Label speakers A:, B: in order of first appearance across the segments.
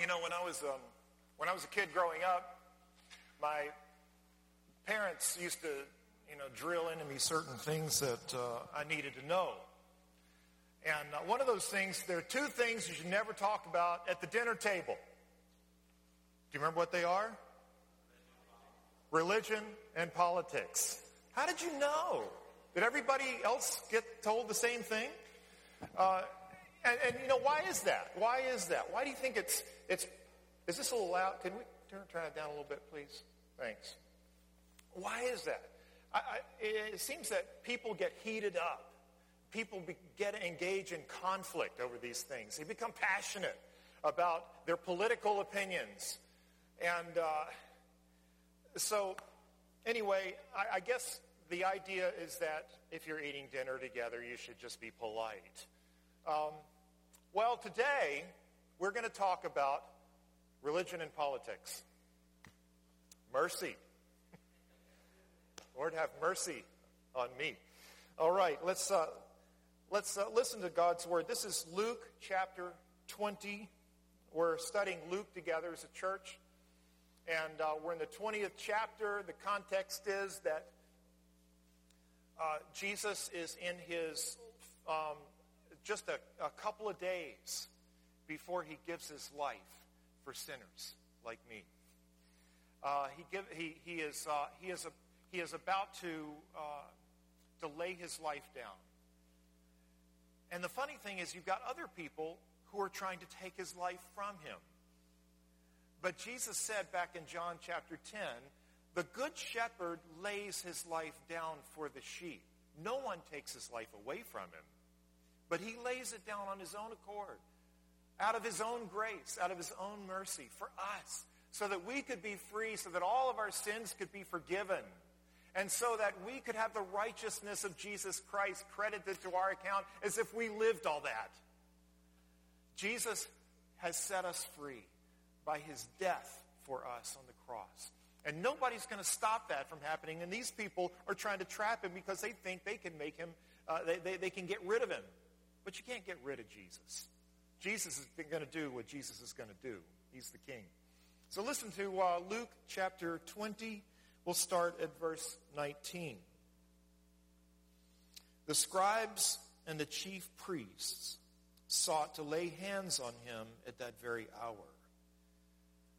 A: you know, when I was um, when I was a kid growing up, my parents used to, you know, drill into me certain things that uh, I needed to know. And uh, one of those things, there are two things you should never talk about at the dinner table. Do you remember what they are? Religion and politics. How did you know? Did everybody else get told the same thing? Uh, and, and, you know, why is that? Why is that? Why do you think it's, it's, is this a little loud? Can we turn, turn it down a little bit, please? Thanks. Why is that? I, I, it seems that people get heated up. People be, get engaged in conflict over these things. They become passionate about their political opinions. And uh, so, anyway, I, I guess the idea is that if you're eating dinner together, you should just be polite. Um, well, today we're going to talk about religion and politics. Mercy. Lord, have mercy on me. All right, let's uh, let's uh, listen to God's word. This is Luke chapter 20. We're studying Luke together as a church, and uh, we're in the 20th chapter. The context is that uh, Jesus is in his um, just a, a couple of days before he gives his life for sinners like me. Uh, he, give, he, he, is, uh, he, is a, he is about to, uh, to lay his life down. And the funny thing is, you've got other people who are trying to take his life from him. But Jesus said back in John chapter 10, the good shepherd lays his life down for the sheep. No one takes his life away from him, but he lays it down on his own accord, out of his own grace, out of his own mercy for us, so that we could be free, so that all of our sins could be forgiven, and so that we could have the righteousness of Jesus Christ credited to our account as if we lived all that. Jesus has set us free by his death for us on the cross. And nobody's going to stop that from happening. And these people are trying to trap him because they think they can make him, uh, they, they, they can get rid of him. But you can't get rid of Jesus. Jesus is going to do what Jesus is going to do. He's the king. So listen to uh, Luke chapter 20. We'll start at verse 19. The scribes and the chief priests sought to lay hands on him at that very hour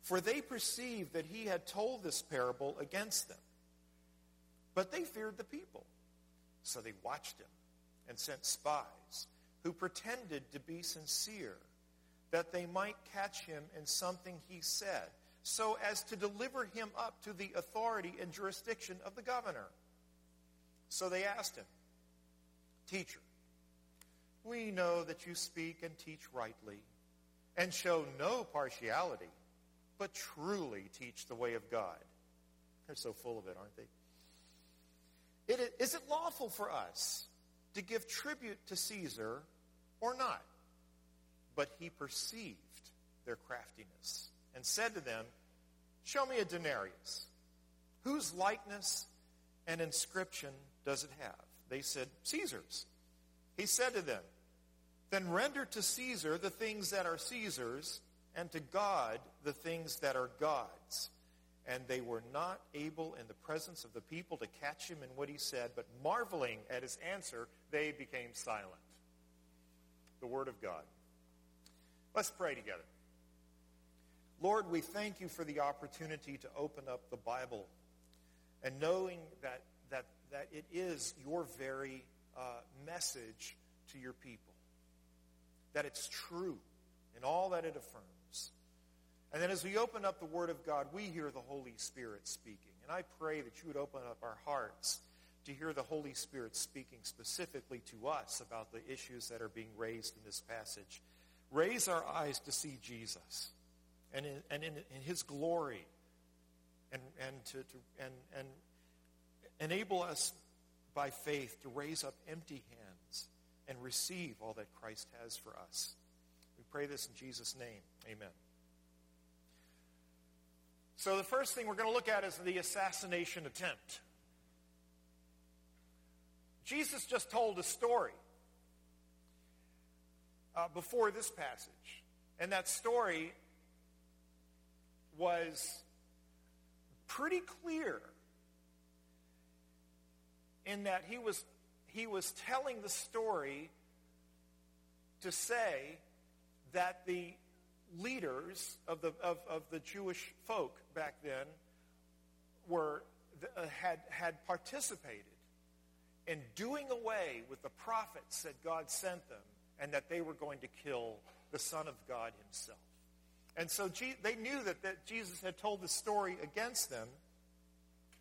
A: for they perceived that he had told this parable against them. But they feared the people. So they watched him and sent spies who pretended to be sincere, that they might catch him in something he said, so as to deliver him up to the authority and jurisdiction of the governor. So they asked him, Teacher, we know that you speak and teach rightly and show no partiality but truly teach the way of God. They're so full of it, aren't they? It, is it lawful for us to give tribute to Caesar or not? But he perceived their craftiness and said to them, Show me a denarius. Whose likeness and inscription does it have? They said, Caesar's. He said to them, Then render to Caesar the things that are Caesar's, and to God the things that are God's. And they were not able in the presence of the people to catch him in what he said, but marveling at his answer, they became silent. The Word of God. Let's pray together. Lord, we thank you for the opportunity to open up the Bible and knowing that, that, that it is your very uh, message to your people, that it's true in all that it affirms. And then as we open up the Word of God, we hear the Holy Spirit speaking. And I pray that you would open up our hearts to hear the Holy Spirit speaking specifically to us about the issues that are being raised in this passage. Raise our eyes to see Jesus and in, and in, in his glory and, and, to, to, and, and enable us by faith to raise up empty hands and receive all that Christ has for us. We pray this in Jesus' name. Amen. So the first thing we're going to look at is the assassination attempt. Jesus just told a story uh, before this passage. And that story was pretty clear in that he was, he was telling the story to say that the leaders of the, of, of the Jewish folk back then were, uh, had, had participated in doing away with the prophets that God sent them and that they were going to kill the Son of God himself. And so they knew that, that Jesus had told the story against them.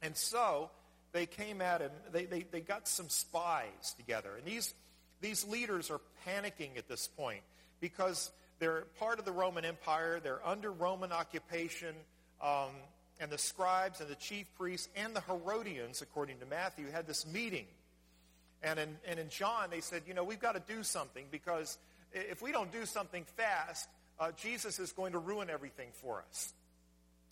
A: And so they came at him. They, they, they got some spies together. And these, these leaders are panicking at this point because they're part of the Roman Empire. They're under Roman occupation. Um, and the scribes and the chief priests and the Herodians, according to Matthew, had this meeting. And in, and in John, they said, you know, we've got to do something because if we don't do something fast, uh, Jesus is going to ruin everything for us.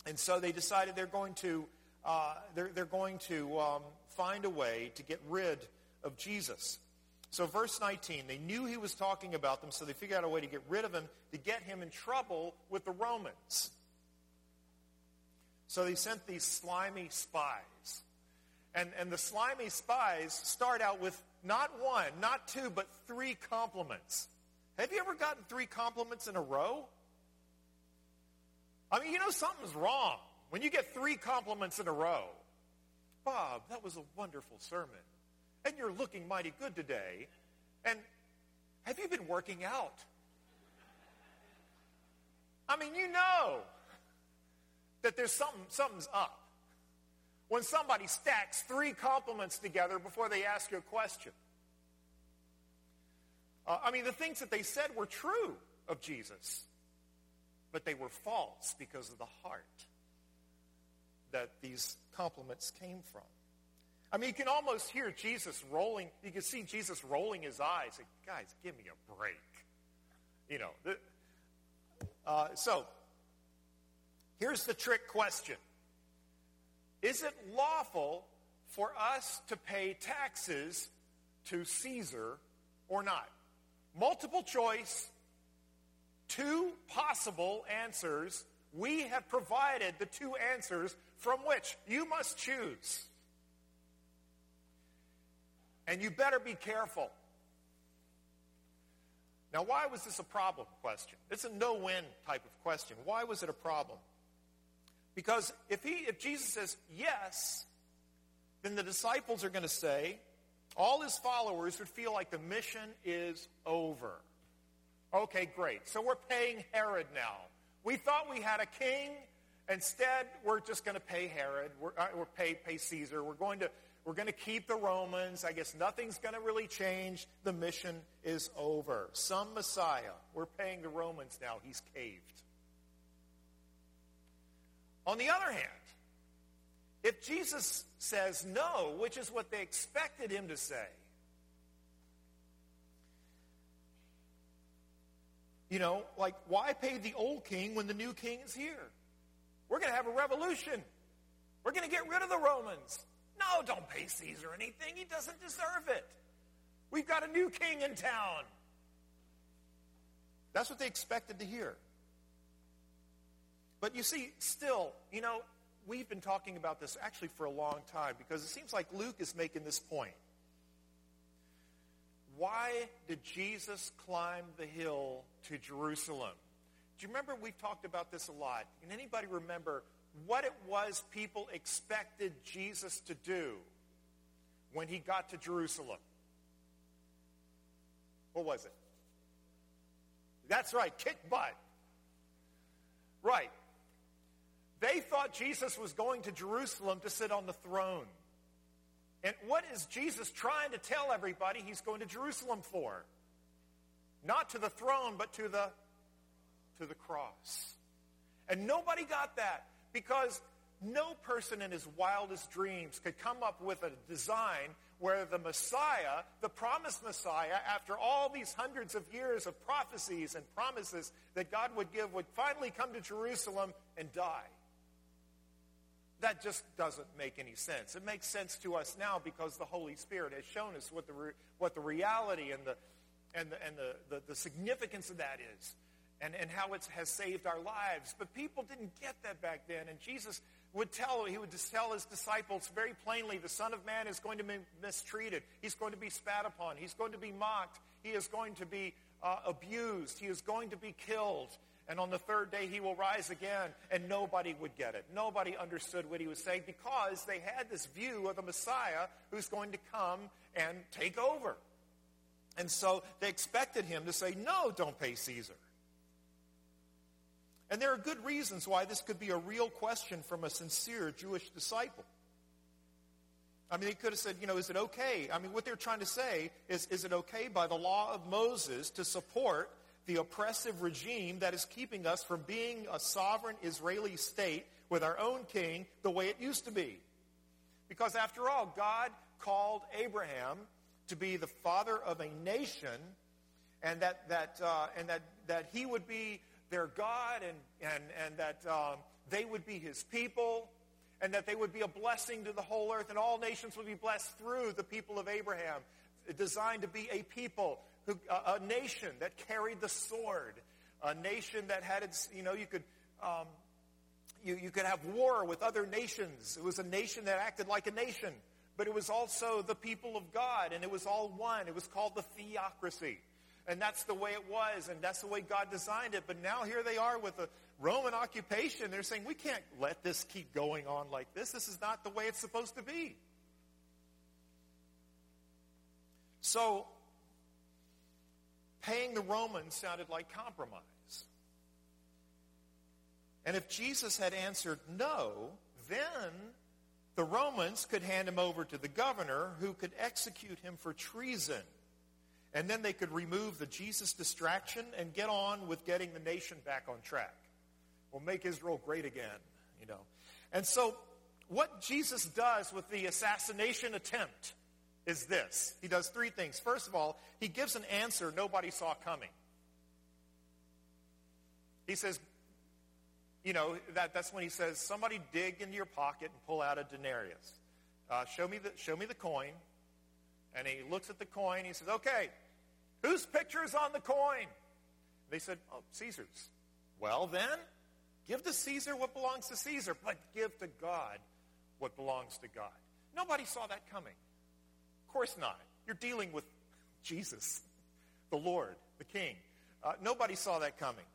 A: And so they decided they're going to, uh, they're, they're going to um, find a way to get rid of Jesus. So verse 19, they knew he was talking about them, so they figured out a way to get rid of him, to get him in trouble with the Romans. So they sent these slimy spies. And, and the slimy spies start out with not one, not two, but three compliments. Have you ever gotten three compliments in a row? I mean, you know something's wrong when you get three compliments in a row. Bob, that was a wonderful sermon. And you're looking mighty good today. And have you been working out? I mean, you know that there's something, something's up when somebody stacks three compliments together before they ask you a question. Uh, I mean, the things that they said were true of Jesus, but they were false because of the heart that these compliments came from. I mean, you can almost hear Jesus rolling. You can see Jesus rolling his eyes. Like, Guys, give me a break. You know. The, uh, so, here's the trick question Is it lawful for us to pay taxes to Caesar or not? Multiple choice, two possible answers. We have provided the two answers from which you must choose. And you better be careful. Now, why was this a problem question? It's a no-win type of question. Why was it a problem? Because if he if Jesus says yes, then the disciples are going to say, all his followers would feel like the mission is over. Okay, great. So we're paying Herod now. We thought we had a king. Instead, we're just going to pay Herod. We're, uh, we're pay, pay Caesar. We're going to we're going to keep the Romans. I guess nothing's going to really change. The mission is over. Some Messiah. We're paying the Romans now. He's caved. On the other hand, if Jesus says no, which is what they expected him to say, you know, like, why pay the old king when the new king is here? We're going to have a revolution. We're going to get rid of the Romans. No, don't pay Caesar anything. He doesn't deserve it. We've got a new king in town. That's what they expected to hear. But you see, still, you know, we've been talking about this actually for a long time because it seems like Luke is making this point. Why did Jesus climb the hill to Jerusalem? Do you remember we've talked about this a lot? Can anybody remember what it was people expected Jesus to do when he got to Jerusalem? What was it? That's right, kick butt. Right. They thought Jesus was going to Jerusalem to sit on the throne. And what is Jesus trying to tell everybody he's going to Jerusalem for? Not to the throne, but to the, to the cross. And nobody got that because no person in his wildest dreams could come up with a design where the Messiah, the promised Messiah, after all these hundreds of years of prophecies and promises that God would give, would finally come to Jerusalem and die. That just doesn't make any sense. It makes sense to us now because the Holy Spirit has shown us what the, re, what the reality and, the, and, the, and the, the, the significance of that is. and, and how it has saved our lives. But people didn't get that back then. And Jesus would tell, he would tell his disciples very plainly, the Son of Man is going to be mistreated. He's going to be spat upon. He's going to be mocked. He is going to be uh, abused. He is going to be killed. And on the third day, he will rise again. And nobody would get it. Nobody understood what he was saying because they had this view of the Messiah who's going to come and take over. And so they expected him to say, no, don't pay Caesar. And there are good reasons why this could be a real question from a sincere Jewish disciple. I mean, he could have said, you know, is it okay? I mean, what they're trying to say is, is it okay by the law of Moses to support the oppressive regime that is keeping us from being a sovereign Israeli state with our own king the way it used to be? Because after all, God called Abraham to be the father of a nation and that, that, uh, and that, that he would be their God and, and, and that um, they would be his people and that they would be a blessing to the whole earth and all nations would be blessed through the people of Abraham, designed to be a people, who, a, a nation that carried the sword, a nation that had its, you know, you could, um, you, you could have war with other nations. It was a nation that acted like a nation, but it was also the people of God, and it was all one. It was called the theocracy. And that's the way it was, and that's the way God designed it. But now here they are with a Roman occupation. They're saying, we can't let this keep going on like this. This is not the way it's supposed to be. So, paying the Romans sounded like compromise. And if Jesus had answered no, then the Romans could hand him over to the governor who could execute him for treason. And then they could remove the Jesus distraction and get on with getting the nation back on track. We'll make Israel great again, you know. And so what Jesus does with the assassination attempt is this. He does three things. First of all, he gives an answer nobody saw coming. He says, you know, that, that's when he says, somebody dig into your pocket and pull out a denarius. Uh, show, me the, show me the coin. And he looks at the coin. He says, okay, whose picture is on the coin? They said, oh, Caesar's. Well, then, give to Caesar what belongs to Caesar, but give to God what belongs to God. Nobody saw that coming. Of course not. You're dealing with Jesus, the Lord, the King. Uh, nobody saw that coming.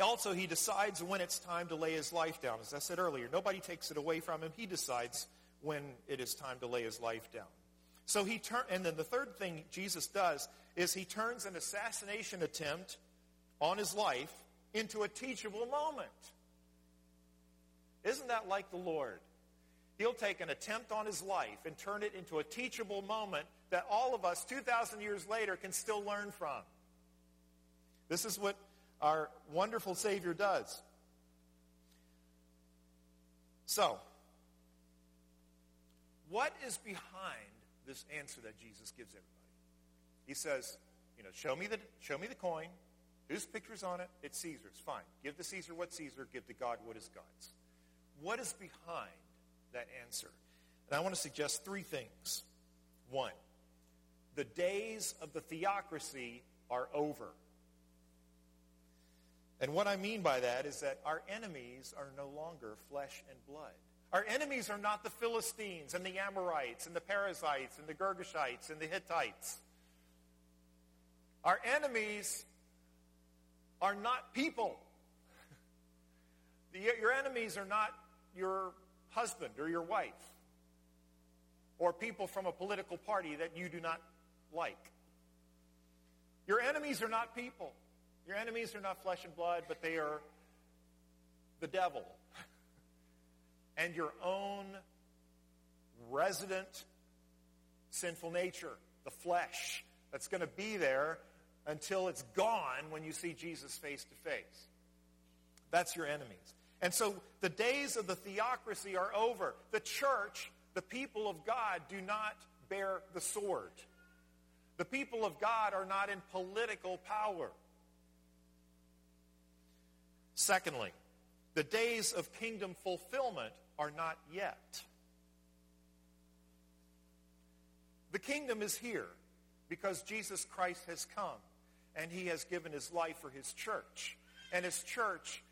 A: Also, he decides when it's time to lay his life down. As I said earlier, nobody takes it away from him. He decides when it is time to lay his life down. So he turn, and then the third thing Jesus does is he turns an assassination attempt on his life into a teachable moment. Isn't that like the Lord? He'll take an attempt on his life and turn it into a teachable moment that all of us 2,000 years later can still learn from. This is what our wonderful Savior does. So, what is behind this answer that Jesus gives everybody. He says, you know, show me the, show me the coin. Whose picture's on it? It's Caesar's. Fine. Give to Caesar what Caesar. Give to God what is God's. What is behind that answer? And I want to suggest three things. One, the days of the theocracy are over. And what I mean by that is that our enemies are no longer flesh and blood. Our enemies are not the Philistines and the Amorites and the Perizzites and the Girgashites and the Hittites. Our enemies are not people. your enemies are not your husband or your wife or people from a political party that you do not like. Your enemies are not people. Your enemies are not flesh and blood, but they are the devil and your own resident sinful nature, the flesh, that's going to be there until it's gone when you see Jesus face to face. That's your enemies. And so the days of the theocracy are over. The church, the people of God, do not bear the sword. The people of God are not in political power. Secondly, the days of kingdom fulfillment are not yet. The kingdom is here because Jesus Christ has come. and he has given his life for his church. And his church,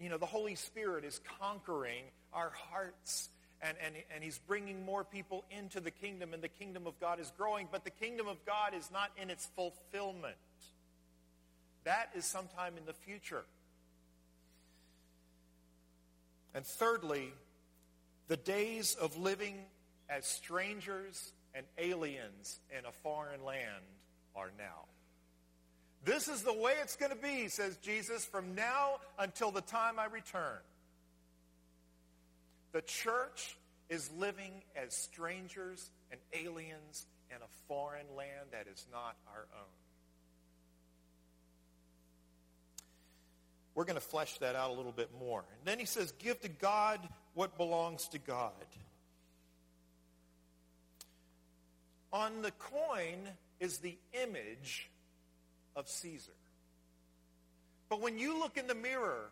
A: you know, the Holy Spirit is conquering our hearts. And, and, and he's bringing more people into the kingdom, and the kingdom of God is growing. But the kingdom of God is not in its fulfillment. That is sometime in the future. And thirdly, the days of living as strangers and aliens in a foreign land are now. This is the way it's going to be, says Jesus, from now until the time I return. The church is living as strangers and aliens in a foreign land that is not our own. We're going to flesh that out a little bit more. And then he says, give to God what belongs to God. On the coin is the image of Caesar. But when you look in the mirror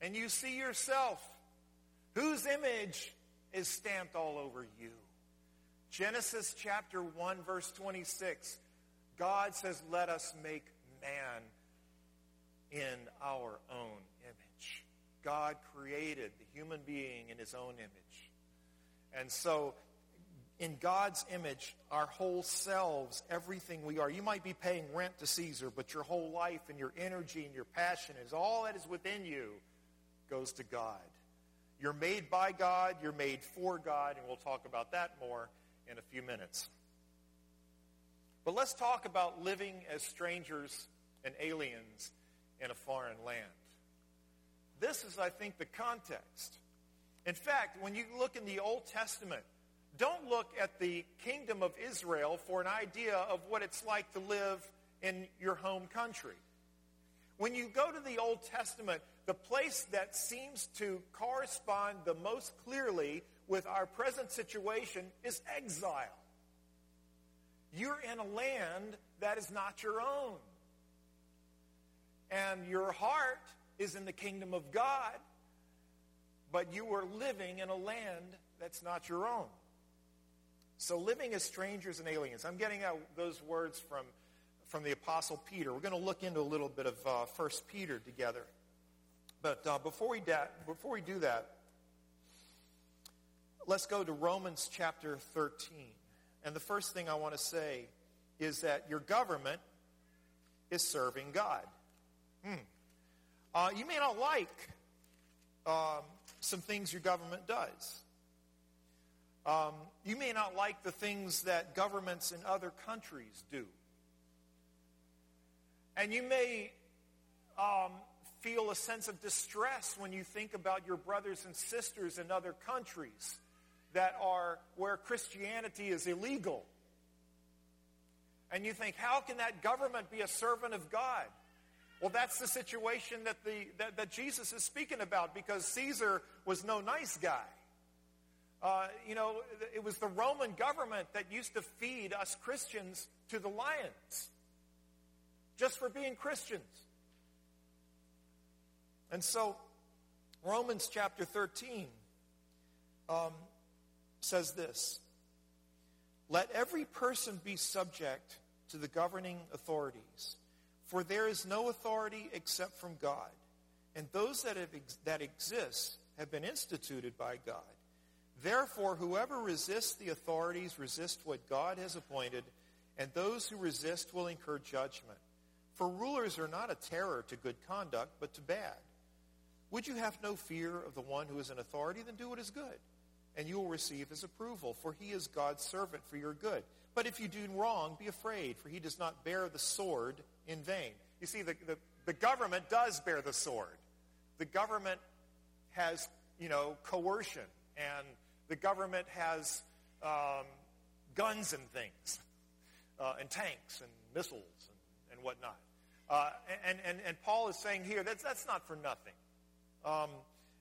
A: and you see yourself, whose image is stamped all over you? Genesis chapter 1 verse 26. God says, let us make man in our own image. God created the human being in his own image. And so in God's image, our whole selves, everything we are. You might be paying rent to Caesar, but your whole life and your energy and your passion is all that is within you goes to God. You're made by God, you're made for God, and we'll talk about that more in a few minutes. But let's talk about living as strangers and aliens in a foreign land. This is, I think, the context. In fact, when you look in the Old Testament, don't look at the kingdom of Israel for an idea of what it's like to live in your home country. When you go to the Old Testament, the place that seems to correspond the most clearly with our present situation is exile. You're in a land that is not your own and your heart is in the kingdom of God, but you are living in a land that's not your own. So living as strangers and aliens. I'm getting those words from, from the Apostle Peter. We're going to look into a little bit of uh, 1 Peter together. But uh, before, we da- before we do that, let's go to Romans chapter 13. And the first thing I want to say is that your government is serving God. Hmm. Uh, you may not like um, some things your government does. Um, you may not like the things that governments in other countries do. And you may um, feel a sense of distress when you think about your brothers and sisters in other countries that are where Christianity is illegal. And you think, how can that government be a servant of God? Well, that's the situation that, the, that, that Jesus is speaking about because Caesar was no nice guy. Uh, you know, it was the Roman government that used to feed us Christians to the lions just for being Christians. And so, Romans chapter 13 um, says this Let every person be subject to the governing authorities for there is no authority except from God, and those that, have ex- that exist have been instituted by God. Therefore, whoever resists the authorities resists what God has appointed, and those who resist will incur judgment. For rulers are not a terror to good conduct, but to bad. Would you have no fear of the one who is in authority? Then do what is good, and you will receive his approval, for he is God's servant for your good. But if you do wrong, be afraid, for he does not bear the sword in vain. You see, the, the, the government does bear the sword. The government has, you know, coercion, and the government has um, guns and things, uh, and tanks and missiles and, and whatnot. Uh, and, and, and Paul is saying here, that's, that's not for nothing. Um,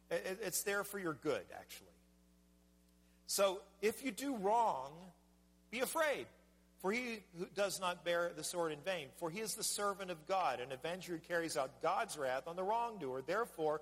A: it, it's there for your good, actually. So if you do wrong, be afraid. For he who does not bear the sword in vain, for he is the servant of God, an avenger who carries out God's wrath on the wrongdoer. Therefore,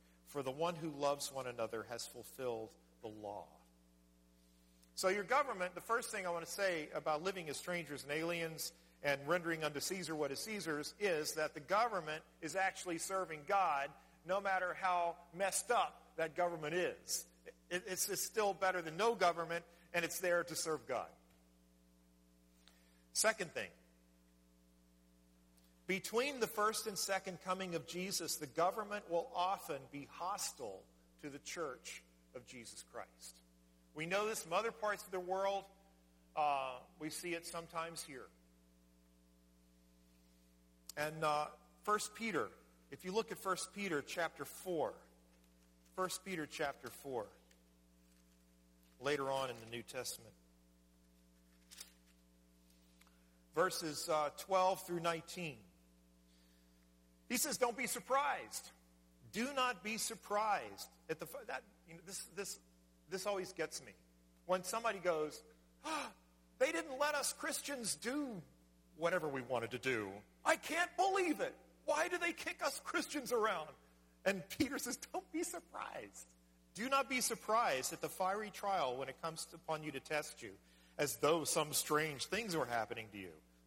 A: for the one who loves one another has fulfilled the law. So your government, the first thing I want to say about living as strangers and aliens and rendering unto Caesar what is Caesar's is that the government is actually serving God no matter how messed up that government is. it's, still better than no government, and it's there to serve God. Second thing, between the first and second coming of Jesus, the government will often be hostile to the church of Jesus Christ. We know this from other parts of the world. Uh, we see it sometimes here. And uh, 1 Peter, if you look at 1 Peter chapter 4, 1 Peter chapter 4, later on in the New Testament, verses uh, 12 through 19. He says, don't be surprised. Do not be surprised at the that you know, this this this always gets me. When somebody goes, oh, they didn't let us Christians do whatever we wanted to do. I can't believe it. Why do they kick us Christians around? And Peter says, don't be surprised. Do not be surprised at the fiery trial when it comes upon you to test you, as though some strange things were happening to you.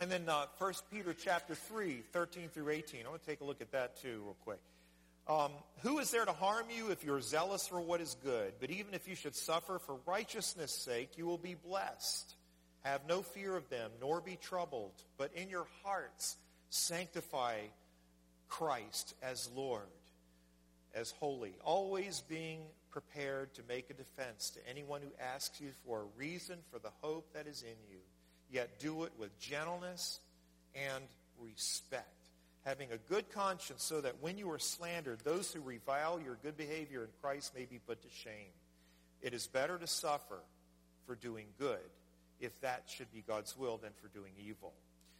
A: and then uh, 1 Peter chapter 3, 13 through 18. I want to take a look at that too real quick. Um, who is there to harm you if you're zealous for what is good? But even if you should suffer for righteousness' sake, you will be blessed. Have no fear of them, nor be troubled, but in your hearts sanctify Christ as Lord, as holy, always being prepared to make a defense to anyone who asks you for a reason for the hope that is in you, yet do it with gentleness and respect having a good conscience so that when you are slandered, those who revile your good behavior in Christ may be put to shame. It is better to suffer for doing good, if that should be God's will, than for doing evil.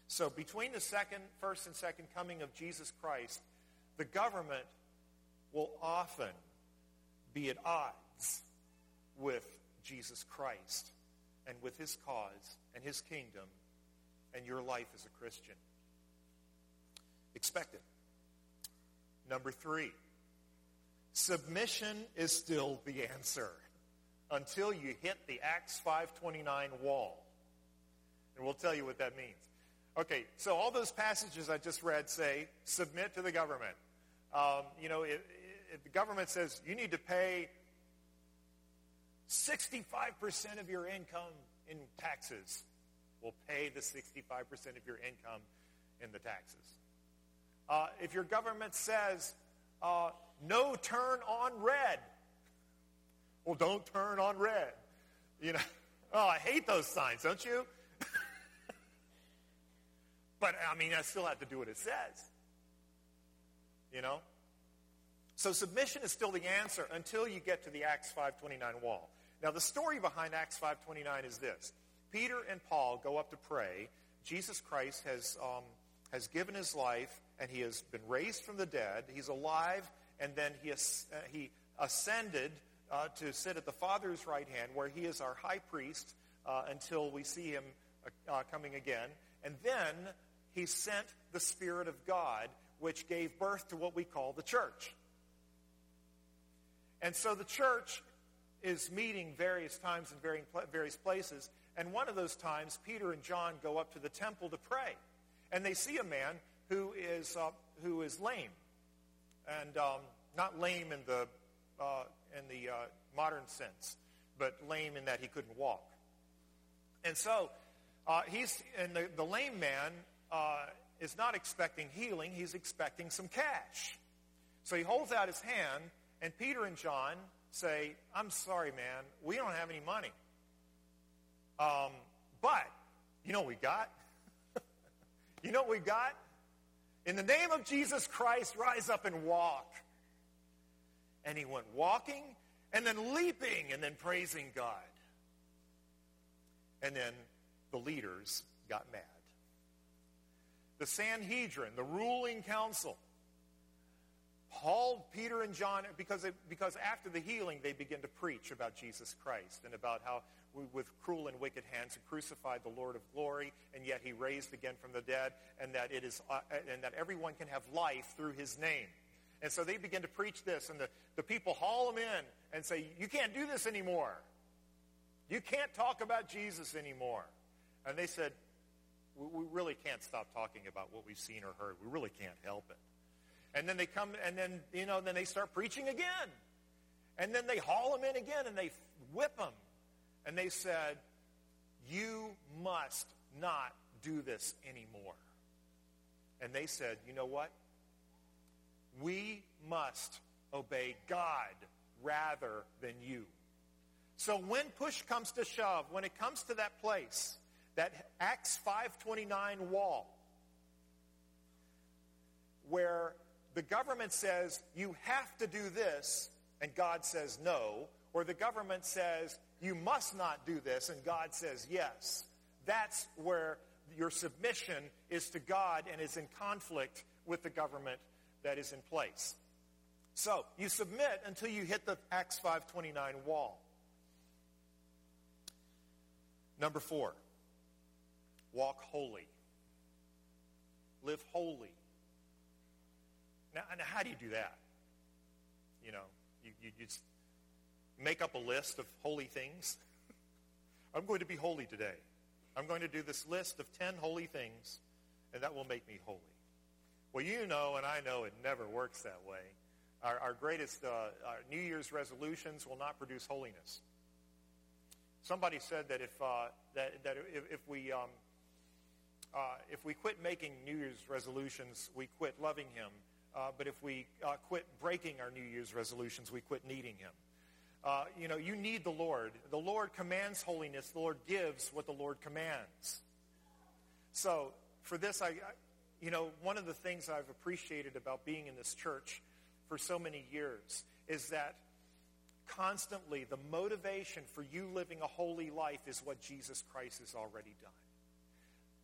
A: So between the second, first and second coming of Jesus Christ, the government will often be at odds with Jesus Christ and with his cause and his kingdom and your life as a Christian. Expect it. Number three, submission is still the answer until you hit the Acts 529 wall. And we'll tell you what that means. Okay, so all those passages I just read say submit to the government. Um, you know, if, if the government says you need to pay 65% of your income in taxes, we'll pay the 65% of your income in the taxes. Uh, if your government says, uh, no turn on red, well, don't turn on red. You know, oh, I hate those signs, don't you? but, I mean, I still have to do what it says. You know? So submission is still the answer until you get to the Acts 5.29 wall. Now, the story behind Acts 5.29 is this. Peter and Paul go up to pray. Jesus Christ has, um, has given his life and he has been raised from the dead. He's alive, and then he, has, uh, he ascended uh, to sit at the Father's right hand, where he is our high priest uh, until we see him uh, uh, coming again. And then he sent the Spirit of God, which gave birth to what we call the church. And so the church is meeting various times in various places. And one of those times, Peter and John go up to the temple to pray. And they see a man who is, uh, who is lame. And um, not lame in the, uh, in the uh, modern sense, but lame in that he couldn't walk. And so uh, he's, and the, the lame man uh, is not expecting healing, he's expecting some cash. So he holds out his hand, and Peter and John say, I'm sorry, man, we don't have any money. Um, but, you know what we got? you know what we got? In the name of Jesus Christ, rise up and walk. And he went walking, and then leaping, and then praising God. And then the leaders got mad. The Sanhedrin, the ruling council, hauled Peter and John because, because after the healing they begin to preach about Jesus Christ and about how we, with cruel and wicked hands crucified the Lord of glory and yet he raised again from the dead and that it is uh, and that everyone can have life through his name. And so they begin to preach this and the, the people haul them in and say, you can't do this anymore. You can't talk about Jesus anymore. And they said, we, we really can't stop talking about what we've seen or heard. We really can't help it. And then they come, and then, you know, then they start preaching again. And then they haul them in again, and they whip them. And they said, you must not do this anymore. And they said, you know what? We must obey God rather than you. So when push comes to shove, when it comes to that place, that Acts 529 wall, where the government says, you have to do this, and God says no, or the government says, you must not do this, and God says yes. That's where your submission is to God and is in conflict with the government that is in place. So, you submit until you hit the Acts 529 wall. Number four, walk holy. Live holy. Now, now how do you do that? You know, you, you just make up a list of holy things. I'm going to be holy today. I'm going to do this list of 10 holy things, and that will make me holy. Well, you know, and I know it never works that way. Our, our greatest uh, our New Year's resolutions will not produce holiness. Somebody said that if, uh, that, that if, if we, um, uh, if we quit making New Year's resolutions, we quit loving him. Uh, but if we uh, quit breaking our New Year's resolutions, we quit needing Him. Uh, you know, you need the Lord. The Lord commands holiness. The Lord gives what the Lord commands. So for this, I, I, you know, one of the things I've appreciated about being in this church for so many years is that constantly the motivation for you living a holy life is what Jesus Christ has already done.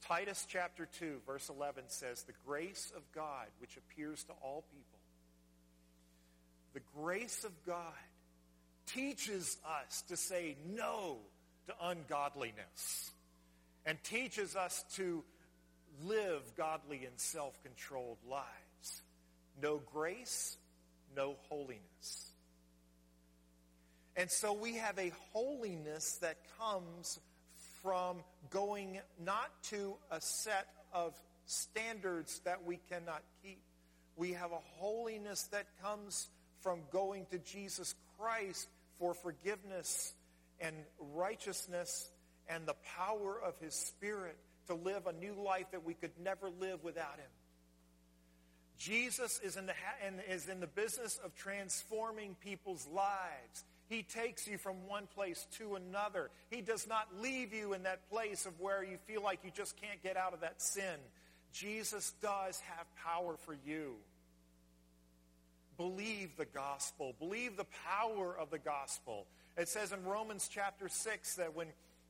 A: Titus chapter 2, verse 11 says, The grace of God which appears to all people. The grace of God teaches us to say no to ungodliness and teaches us to live godly and self-controlled lives. No grace, no holiness. And so we have a holiness that comes from going not to a set of standards that we cannot keep. We have a holiness that comes from going to Jesus Christ for forgiveness and righteousness and the power of his Spirit to live a new life that we could never live without him. Jesus is in the, is in the business of transforming people's lives. He takes you from one place to another. He does not leave you in that place of where you feel like you just can't get out of that sin. Jesus does have power for you. Believe the gospel. Believe the power of the gospel. It says in Romans chapter 6 that when,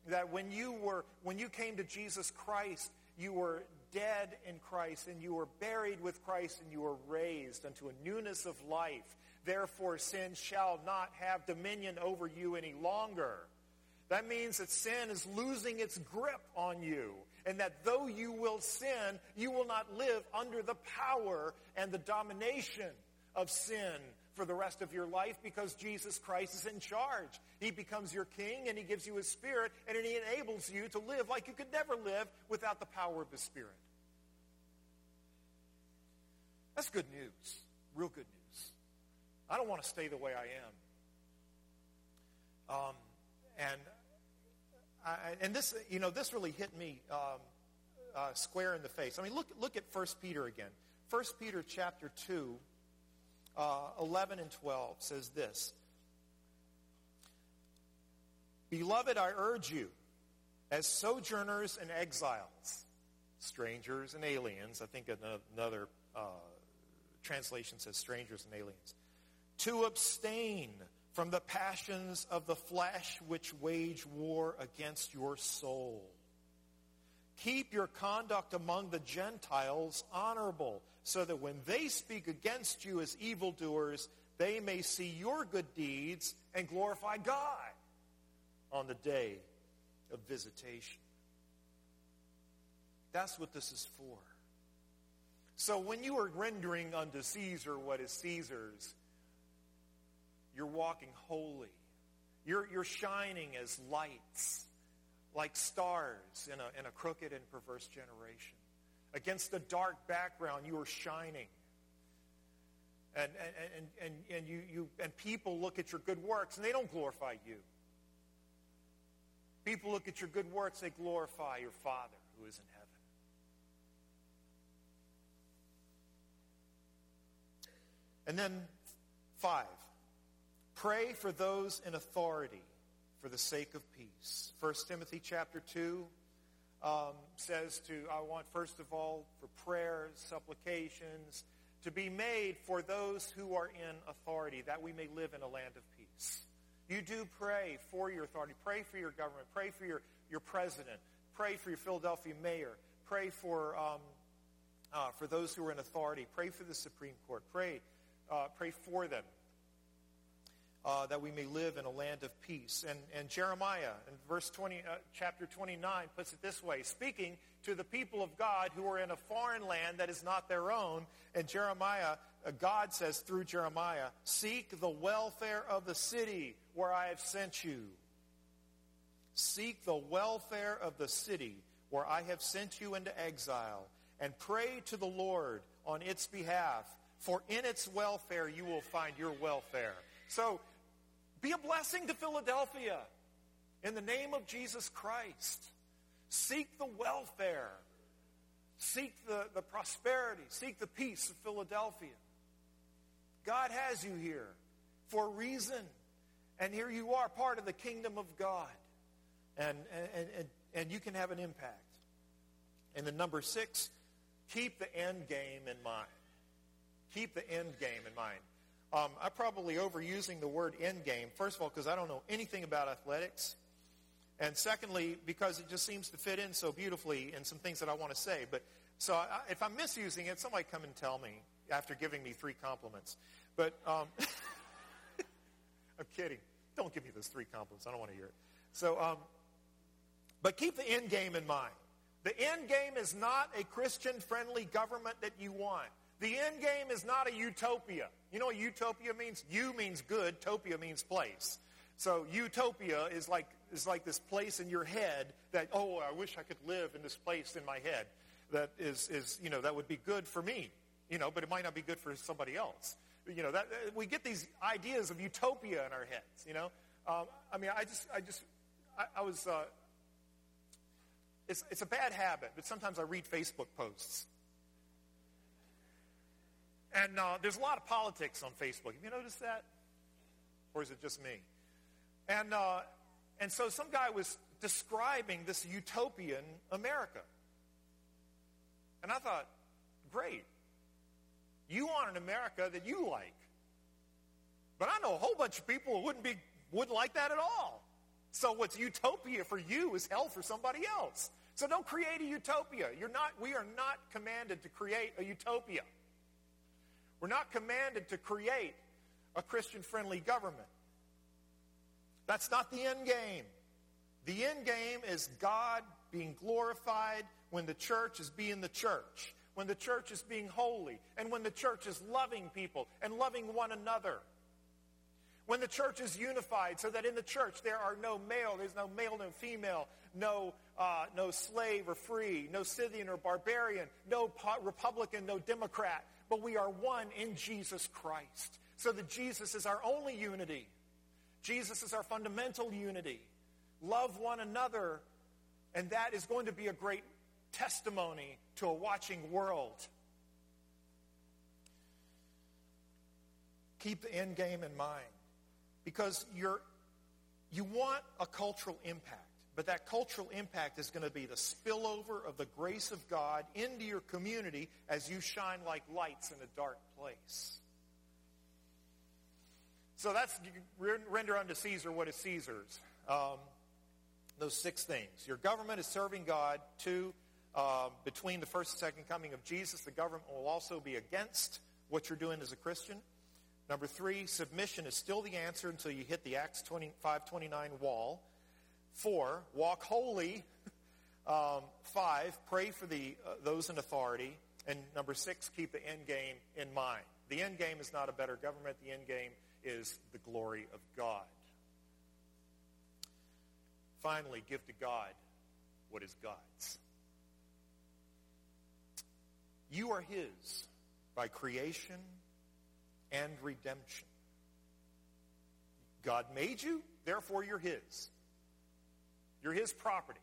A: that when you were, when you came to Jesus Christ, you were dead in Christ and you were buried with Christ and you were raised unto a newness of life. Therefore, sin shall not have dominion over you any longer. That means that sin is losing its grip on you. And that though you will sin, you will not live under the power and the domination of sin for the rest of your life because Jesus Christ is in charge. He becomes your king and he gives you his spirit and he enables you to live like you could never live without the power of the spirit. That's good news. Real good news. I don't want to stay the way I am. Um, and I, and this, you know, this really hit me um, uh, square in the face. I mean, look, look at 1 Peter again. 1 Peter chapter 2, uh, 11 and 12 says this. Beloved, I urge you, as sojourners and exiles, strangers and aliens, I think another uh, translation says strangers and aliens, to abstain from the passions of the flesh which wage war against your soul. Keep your conduct among the Gentiles honorable, so that when they speak against you as evildoers, they may see your good deeds and glorify God on the day of visitation. That's what this is for. So when you are rendering unto Caesar what is Caesar's, you're walking holy. You're, you're shining as lights, like stars in a, in a crooked and perverse generation. Against a dark background, you are shining. And, and, and, and, and, you, you, and people look at your good works and they don't glorify you. People look at your good works, they glorify your Father who is in heaven. And then, five, pray for those in authority for the sake of peace. 1 Timothy chapter 2 um, says to, I want first of all for prayers, supplications, to be made for those who are in authority, that we may live in a land of peace. You do pray for your authority. Pray for your government. Pray for your, your president. Pray for your Philadelphia mayor. Pray for, um, uh, for those who are in authority. Pray for the Supreme Court. Pray, uh, pray for them. Uh, that we may live in a land of peace. And, and Jeremiah, in verse 20, uh, chapter 29, puts it this way, speaking to the people of God who are in a foreign land that is not their own. And Jeremiah, uh, God says through Jeremiah, seek the welfare of the city where I have sent you. Seek the welfare of the city where I have sent you into exile, and pray to the Lord on its behalf, for in its welfare you will find your welfare. So be a blessing to Philadelphia in the name of Jesus Christ. Seek the welfare. Seek the, the prosperity. Seek the peace of Philadelphia. God has you here for a reason. And here you are, part of the kingdom of God. And, and, and, and you can have an impact. And then number six, keep the end game in mind. Keep the end game in mind. Um, I'm probably overusing the word end game. First of all, because I don't know anything about athletics. And secondly, because it just seems to fit in so beautifully in some things that I want to say. But so I, if I'm misusing it, somebody come and tell me after giving me three compliments. But um, I'm kidding. Don't give me those three compliments. I don't want to hear it. So, um, but keep the end game in mind. The end game is not a Christian-friendly government that you want. The end game is not a utopia. You know what utopia means? U means good, topia means place. So utopia is like, is like this place in your head that, oh, I wish I could live in this place in my head that is, is you know, that would be good for me, you know, but it might not be good for somebody else. You know, that, we get these ideas of utopia in our heads, you know. Um, I mean, I just, I just, I, I was, uh, it's, it's a bad habit, but sometimes I read Facebook posts. And uh, there's a lot of politics on Facebook. Have you noticed that? Or is it just me? And, uh, and so some guy was describing this utopian America. And I thought, great. You want an America that you like. But I know a whole bunch of people who wouldn't be, wouldn't like that at all. So what's utopia for you is hell for somebody else. So don't create a utopia. You're not, we are not commanded to create a utopia. We're not commanded to create a Christian-friendly government. That's not the end game. The end game is God being glorified when the church is being the church, when the church is being holy, and when the church is loving people and loving one another. When the church is unified so that in the church there are no male, there's no male, no female, no, uh, no slave or free, no Scythian or barbarian, no Republican, no Democrat, but we are one in Jesus Christ. So that Jesus is our only unity. Jesus is our fundamental unity. Love one another, and that is going to be a great testimony to a watching world. Keep the end game in mind because you're, you want a cultural impact. But that cultural impact is going to be the spillover of the grace of God into your community as you shine like lights in a dark place. So that's render unto Caesar what is Caesar's. Um, those six things. Your government is serving God. Two, uh, between the first and second coming of Jesus, the government will also be against what you're doing as a Christian. Number three, submission is still the answer until you hit the Acts 529 wall. Four, walk holy. Um, five, pray for the, uh, those in authority. And number six, keep the end game in mind. The end game is not a better government. The end game is the glory of God. Finally, give to God what is God's. You are His by creation and redemption. God made you, therefore you're His. You're His property.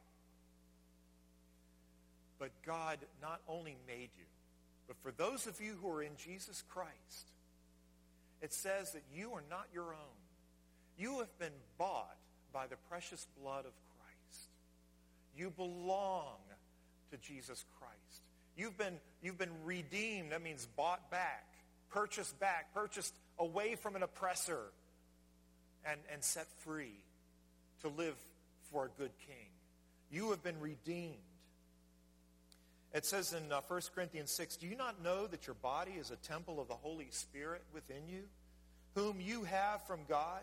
A: But God not only made you, but for those of you who are in Jesus Christ, it says that you are not your own. You have been bought by the precious blood of Christ. You belong to Jesus Christ. You've been, you've been redeemed. That means bought back, purchased back, purchased away from an oppressor, and, and set free to live for a good king. You have been redeemed. It says in uh, 1 Corinthians 6, Do you not know that your body is a temple of the Holy Spirit within you, whom you have from God?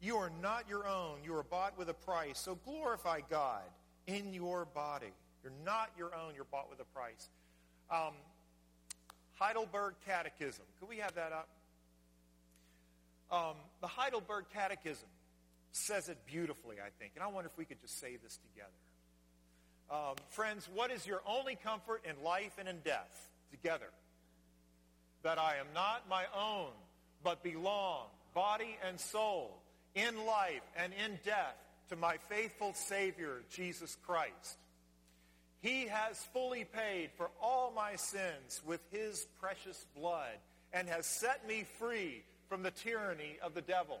A: You are not your own. You are bought with a price. So glorify God in your body. You're not your own. You're bought with a price. Um, Heidelberg Catechism. Could we have that up? Um, the Heidelberg Catechism says it beautifully, I think. And I wonder if we could just say this together. Um, friends, what is your only comfort in life and in death? Together. That I am not my own, but belong, body and soul, in life and in death, to my faithful Savior, Jesus Christ. He has fully paid for all my sins with his precious blood and has set me free from the tyranny of the devil.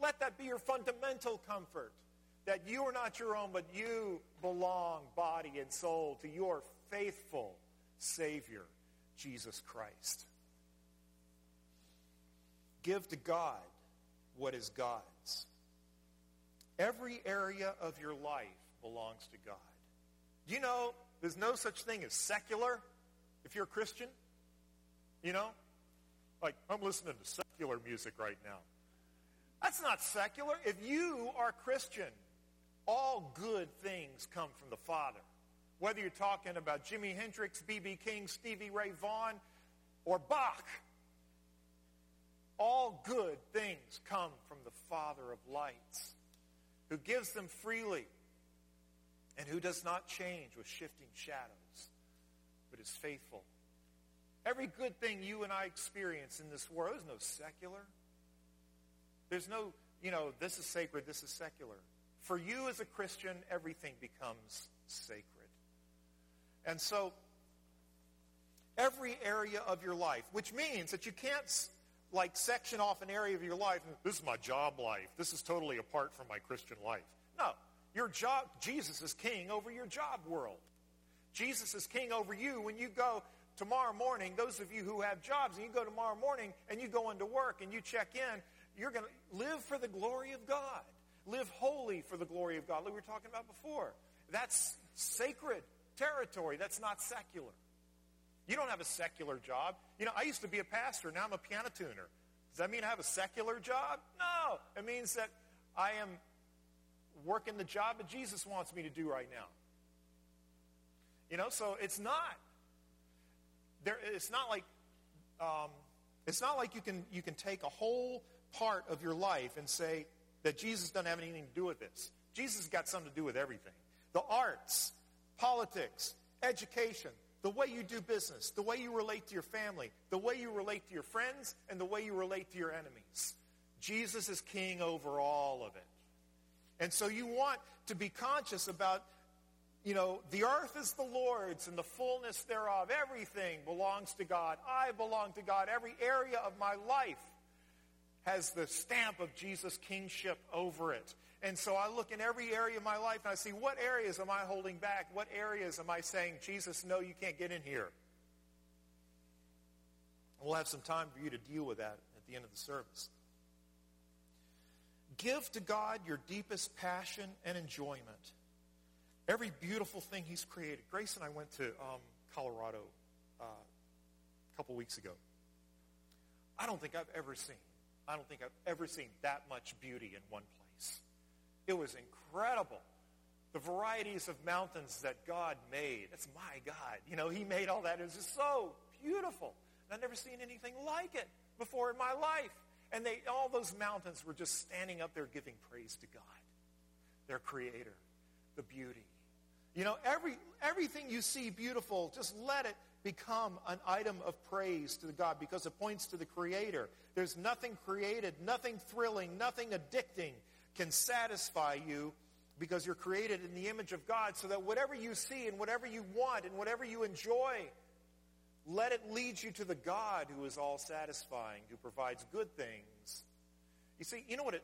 A: Let that be your fundamental comfort that you are not your own, but you belong, body and soul, to your faithful Savior, Jesus Christ. Give to God what is God's. Every area of your life belongs to God. You know there's no such thing as secular if you're a Christian? You know? Like, I'm listening to secular music right now. That's not secular. If you are Christian, all good things come from the Father. Whether you're talking about Jimi Hendrix, B.B. King, Stevie Ray Vaughan, or Bach, all good things come from the Father of lights, who gives them freely and who does not change with shifting shadows, but is faithful. Every good thing you and I experience in this world is no secular. There's no, you know, this is sacred, this is secular. For you as a Christian, everything becomes sacred. And so, every area of your life, which means that you can't like section off an area of your life. This is my job life. This is totally apart from my Christian life. No, your job, Jesus is king over your job world. Jesus is king over you when you go tomorrow morning. Those of you who have jobs and you go tomorrow morning and you go into work and you check in, you're going to live for the glory of God. Live holy for the glory of God, like we were talking about before. That's sacred territory. That's not secular. You don't have a secular job. You know, I used to be a pastor. Now I'm a piano tuner. Does that mean I have a secular job? No. It means that I am working the job that Jesus wants me to do right now. You know, so it's not. There, it's not like um, it's not like you can you can take a whole part of your life and say that Jesus doesn't have anything to do with this. Jesus has got something to do with everything. The arts, politics, education, the way you do business, the way you relate to your family, the way you relate to your friends, and the way you relate to your enemies. Jesus is king over all of it. And so you want to be conscious about, you know, the earth is the Lord's and the fullness thereof. Everything belongs to God. I belong to God. Every area of my life has the stamp of Jesus' kingship over it. And so I look in every area of my life and I see what areas am I holding back? What areas am I saying, Jesus, no, you can't get in here? We'll have some time for you to deal with that at the end of the service. Give to God your deepest passion and enjoyment. Every beautiful thing he's created. Grace and I went to um, Colorado uh, a couple weeks ago. I don't think I've ever seen, I don't think I've ever seen that much beauty in one place. It was incredible. The varieties of mountains that God made. That's my God. You know, he made all that. It was just so beautiful. And I've never seen anything like it before in my life. And they, all those mountains were just standing up there giving praise to God, their creator, the beauty. You know, every, everything you see beautiful, just let it become an item of praise to the God because it points to the creator. There's nothing created, nothing thrilling, nothing addicting can satisfy you because you're created in the image of God so that whatever you see and whatever you want and whatever you enjoy, let it lead you to the God who is all satisfying, who provides good things. You see, you know what it,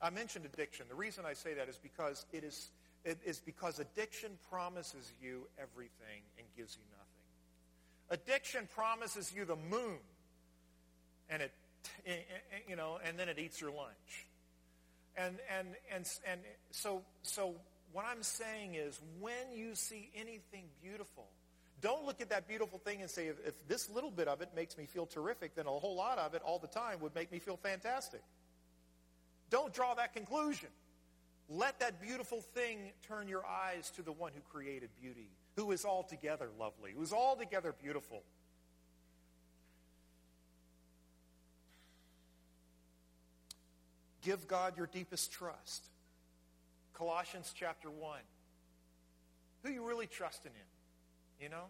A: I mentioned addiction. The reason I say that is because it is, it is because addiction promises you everything and gives you nothing. Addiction promises you the moon and it, eh, eh, eh, you know, and then it eats your lunch. And, and, and, and so, so what I'm saying is when you see anything beautiful, don't look at that beautiful thing and say, if, if, this little bit of it makes me feel terrific, then a whole lot of it all the time would make me feel fantastic. Don't draw that conclusion. Let that beautiful thing turn your eyes to the one who created beauty, who is altogether lovely, who is altogether beautiful. Give God your deepest trust. Colossians chapter 1. Who you really trusting in? You know?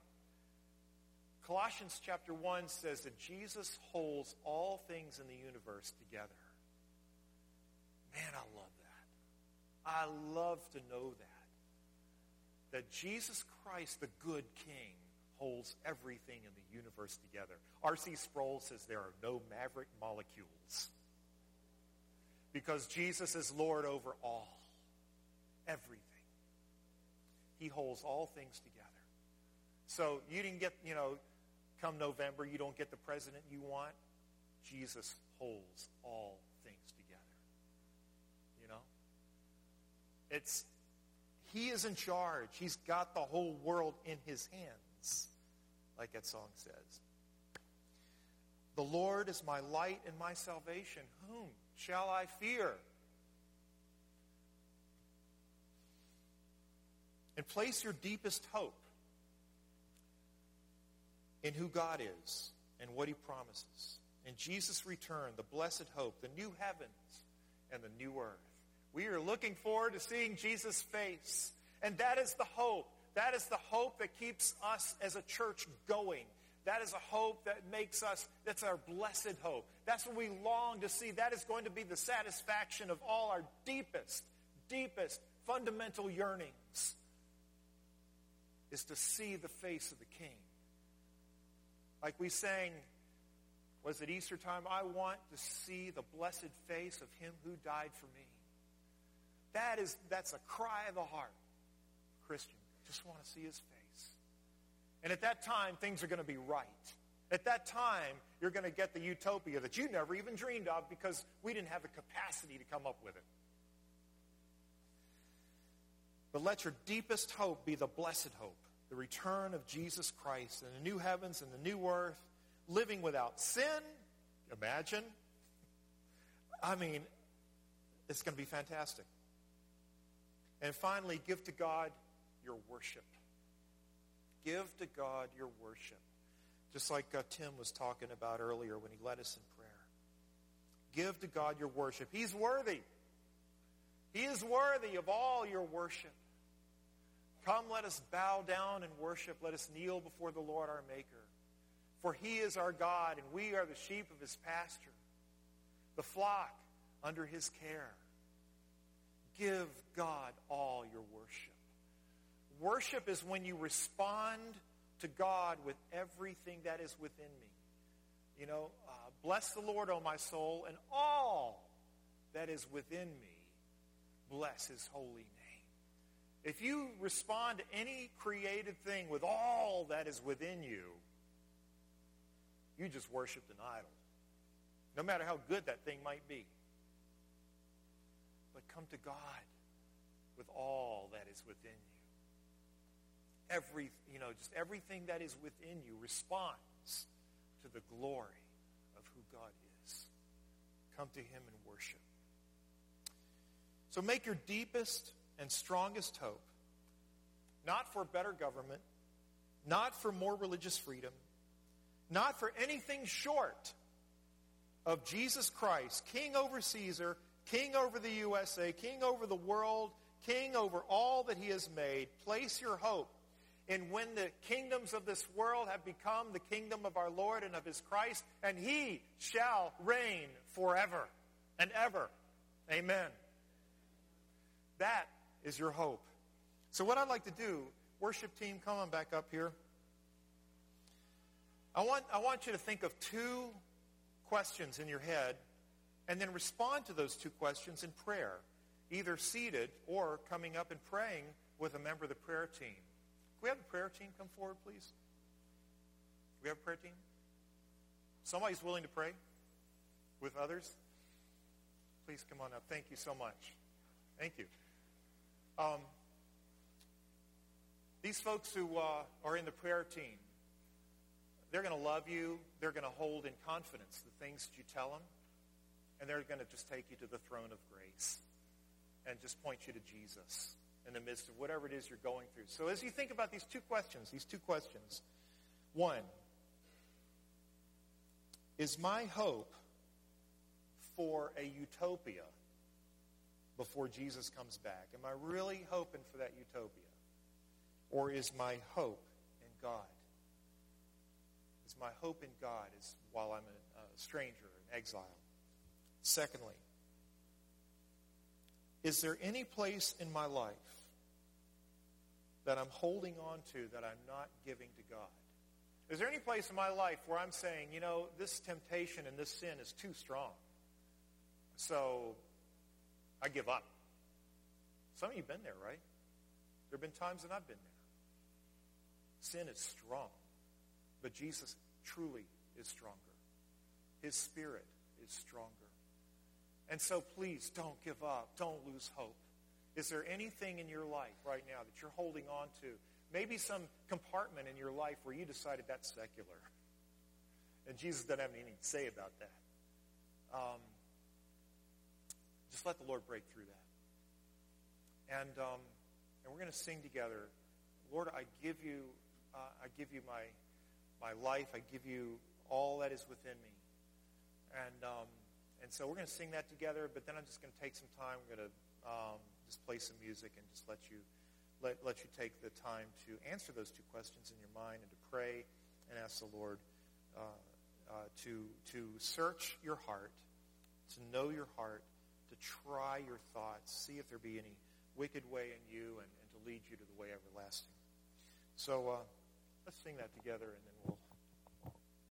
A: Colossians chapter 1 says that Jesus holds all things in the universe together. Man, I love that. I love to know that. That Jesus Christ, the good king, holds everything in the universe together. R.C. Sproul says there are no maverick molecules because Jesus is Lord over all, everything. He holds all things together. So you didn't get, you know, come November, you don't get the president you want. Jesus holds all things together. You know? It's, he is in charge. He's got the whole world in his hands, like that song says. The Lord is my light and my salvation. Whom shall I fear? And place your deepest hope in who God is and what he promises. In Jesus' return, the blessed hope, the new heavens and the new earth. We are looking forward to seeing Jesus' face. And that is the hope. That is the hope that keeps us as a church going. That is a hope that makes us, that's our blessed hope. That's what we long to see. That is going to be the satisfaction of all our deepest, deepest, fundamental yearnings, is to see the face of the King. Like we sang, was it Easter time? I want to see the blessed face of him who died for me. That is, that's a cry of the heart. Christian, just want to see his face. And at that time, things are going to be right. At that time, you're going to get the utopia that you never even dreamed of because we didn't have the capacity to come up with it. But let your deepest hope be the blessed hope, the return of Jesus Christ and the new heavens and the new earth, living without sin. Imagine. I mean, it's going to be fantastic. And finally, give to God your worship. Give to God your worship. Just like uh, Tim was talking about earlier when he led us in prayer. Give to God your worship. He's worthy. He is worthy of all your worship. Come, let us bow down and worship. Let us kneel before the Lord our Maker. For he is our God, and we are the sheep of his pasture, the flock under his care. Give God all your worship. Worship is when you respond to God with everything that is within me. You know, uh, bless the Lord, O my soul, and all that is within me, bless his holy name. If you respond to any created thing with all that is within you, you just worshiped an idol. No matter how good that thing might be. But come to God with all that is within you every, you know, just everything that is within you responds to the glory of who God is. Come to him and worship. So make your deepest and strongest hope not for better government, not for more religious freedom, not for anything short of Jesus Christ, King over Caesar, King over the USA, King over the world, King over all that he has made. Place your hope in when the kingdoms of this world have become the kingdom of our Lord and of his Christ, and he shall reign forever and ever. Amen. That is your hope. So what I'd like to do, worship team, come on back up here. I want, I want you to think of two questions in your head and then respond to those two questions in prayer, either seated or coming up and praying with a member of the prayer team we have the prayer team come forward, please? we have a prayer team? Somebody's willing to pray with others? Please come on up. Thank you so much. Thank you. Um, these folks who uh, are in the prayer team, they're going to love you. They're going to hold in confidence the things that you tell them. And they're going to just take you to the throne of grace and just point you to Jesus in the midst of whatever it is you're going through. So as you think about these two questions, these two questions, one, is my hope for a utopia before Jesus comes back? Am I really hoping for that utopia? Or is my hope in God? Is my hope in God is while I'm a, stranger, an exile? Secondly, is there any place in my life that I'm holding on to that I'm not giving to God? Is there any place in my life where I'm saying, you know, this temptation and this sin is too strong? So I give up. Some of you have been there, right? There have been times that I've been there. Sin is strong, but Jesus truly is stronger. His spirit is stronger. And so please don't give up. Don't lose hope. Is there anything in your life right now that you're holding on to? Maybe some compartment in your life where you decided that's secular. And Jesus doesn't have anything to say about that. Um, just let the Lord break through that. And, um, and we're going to sing together. Lord, I give you, uh, I give you my, my life. I give you all that is within me. And, um, and so we're going to sing that together, but then I'm just going to take some time. We're going to um, just play some music and just let you let, let you take the time to answer those two questions in your mind and to pray and ask the Lord uh, uh, to to search your heart, to know your heart, to try your thoughts, see if there be any wicked way in you, and, and to lead you to the way everlasting. So uh, let's sing that together, and then we'll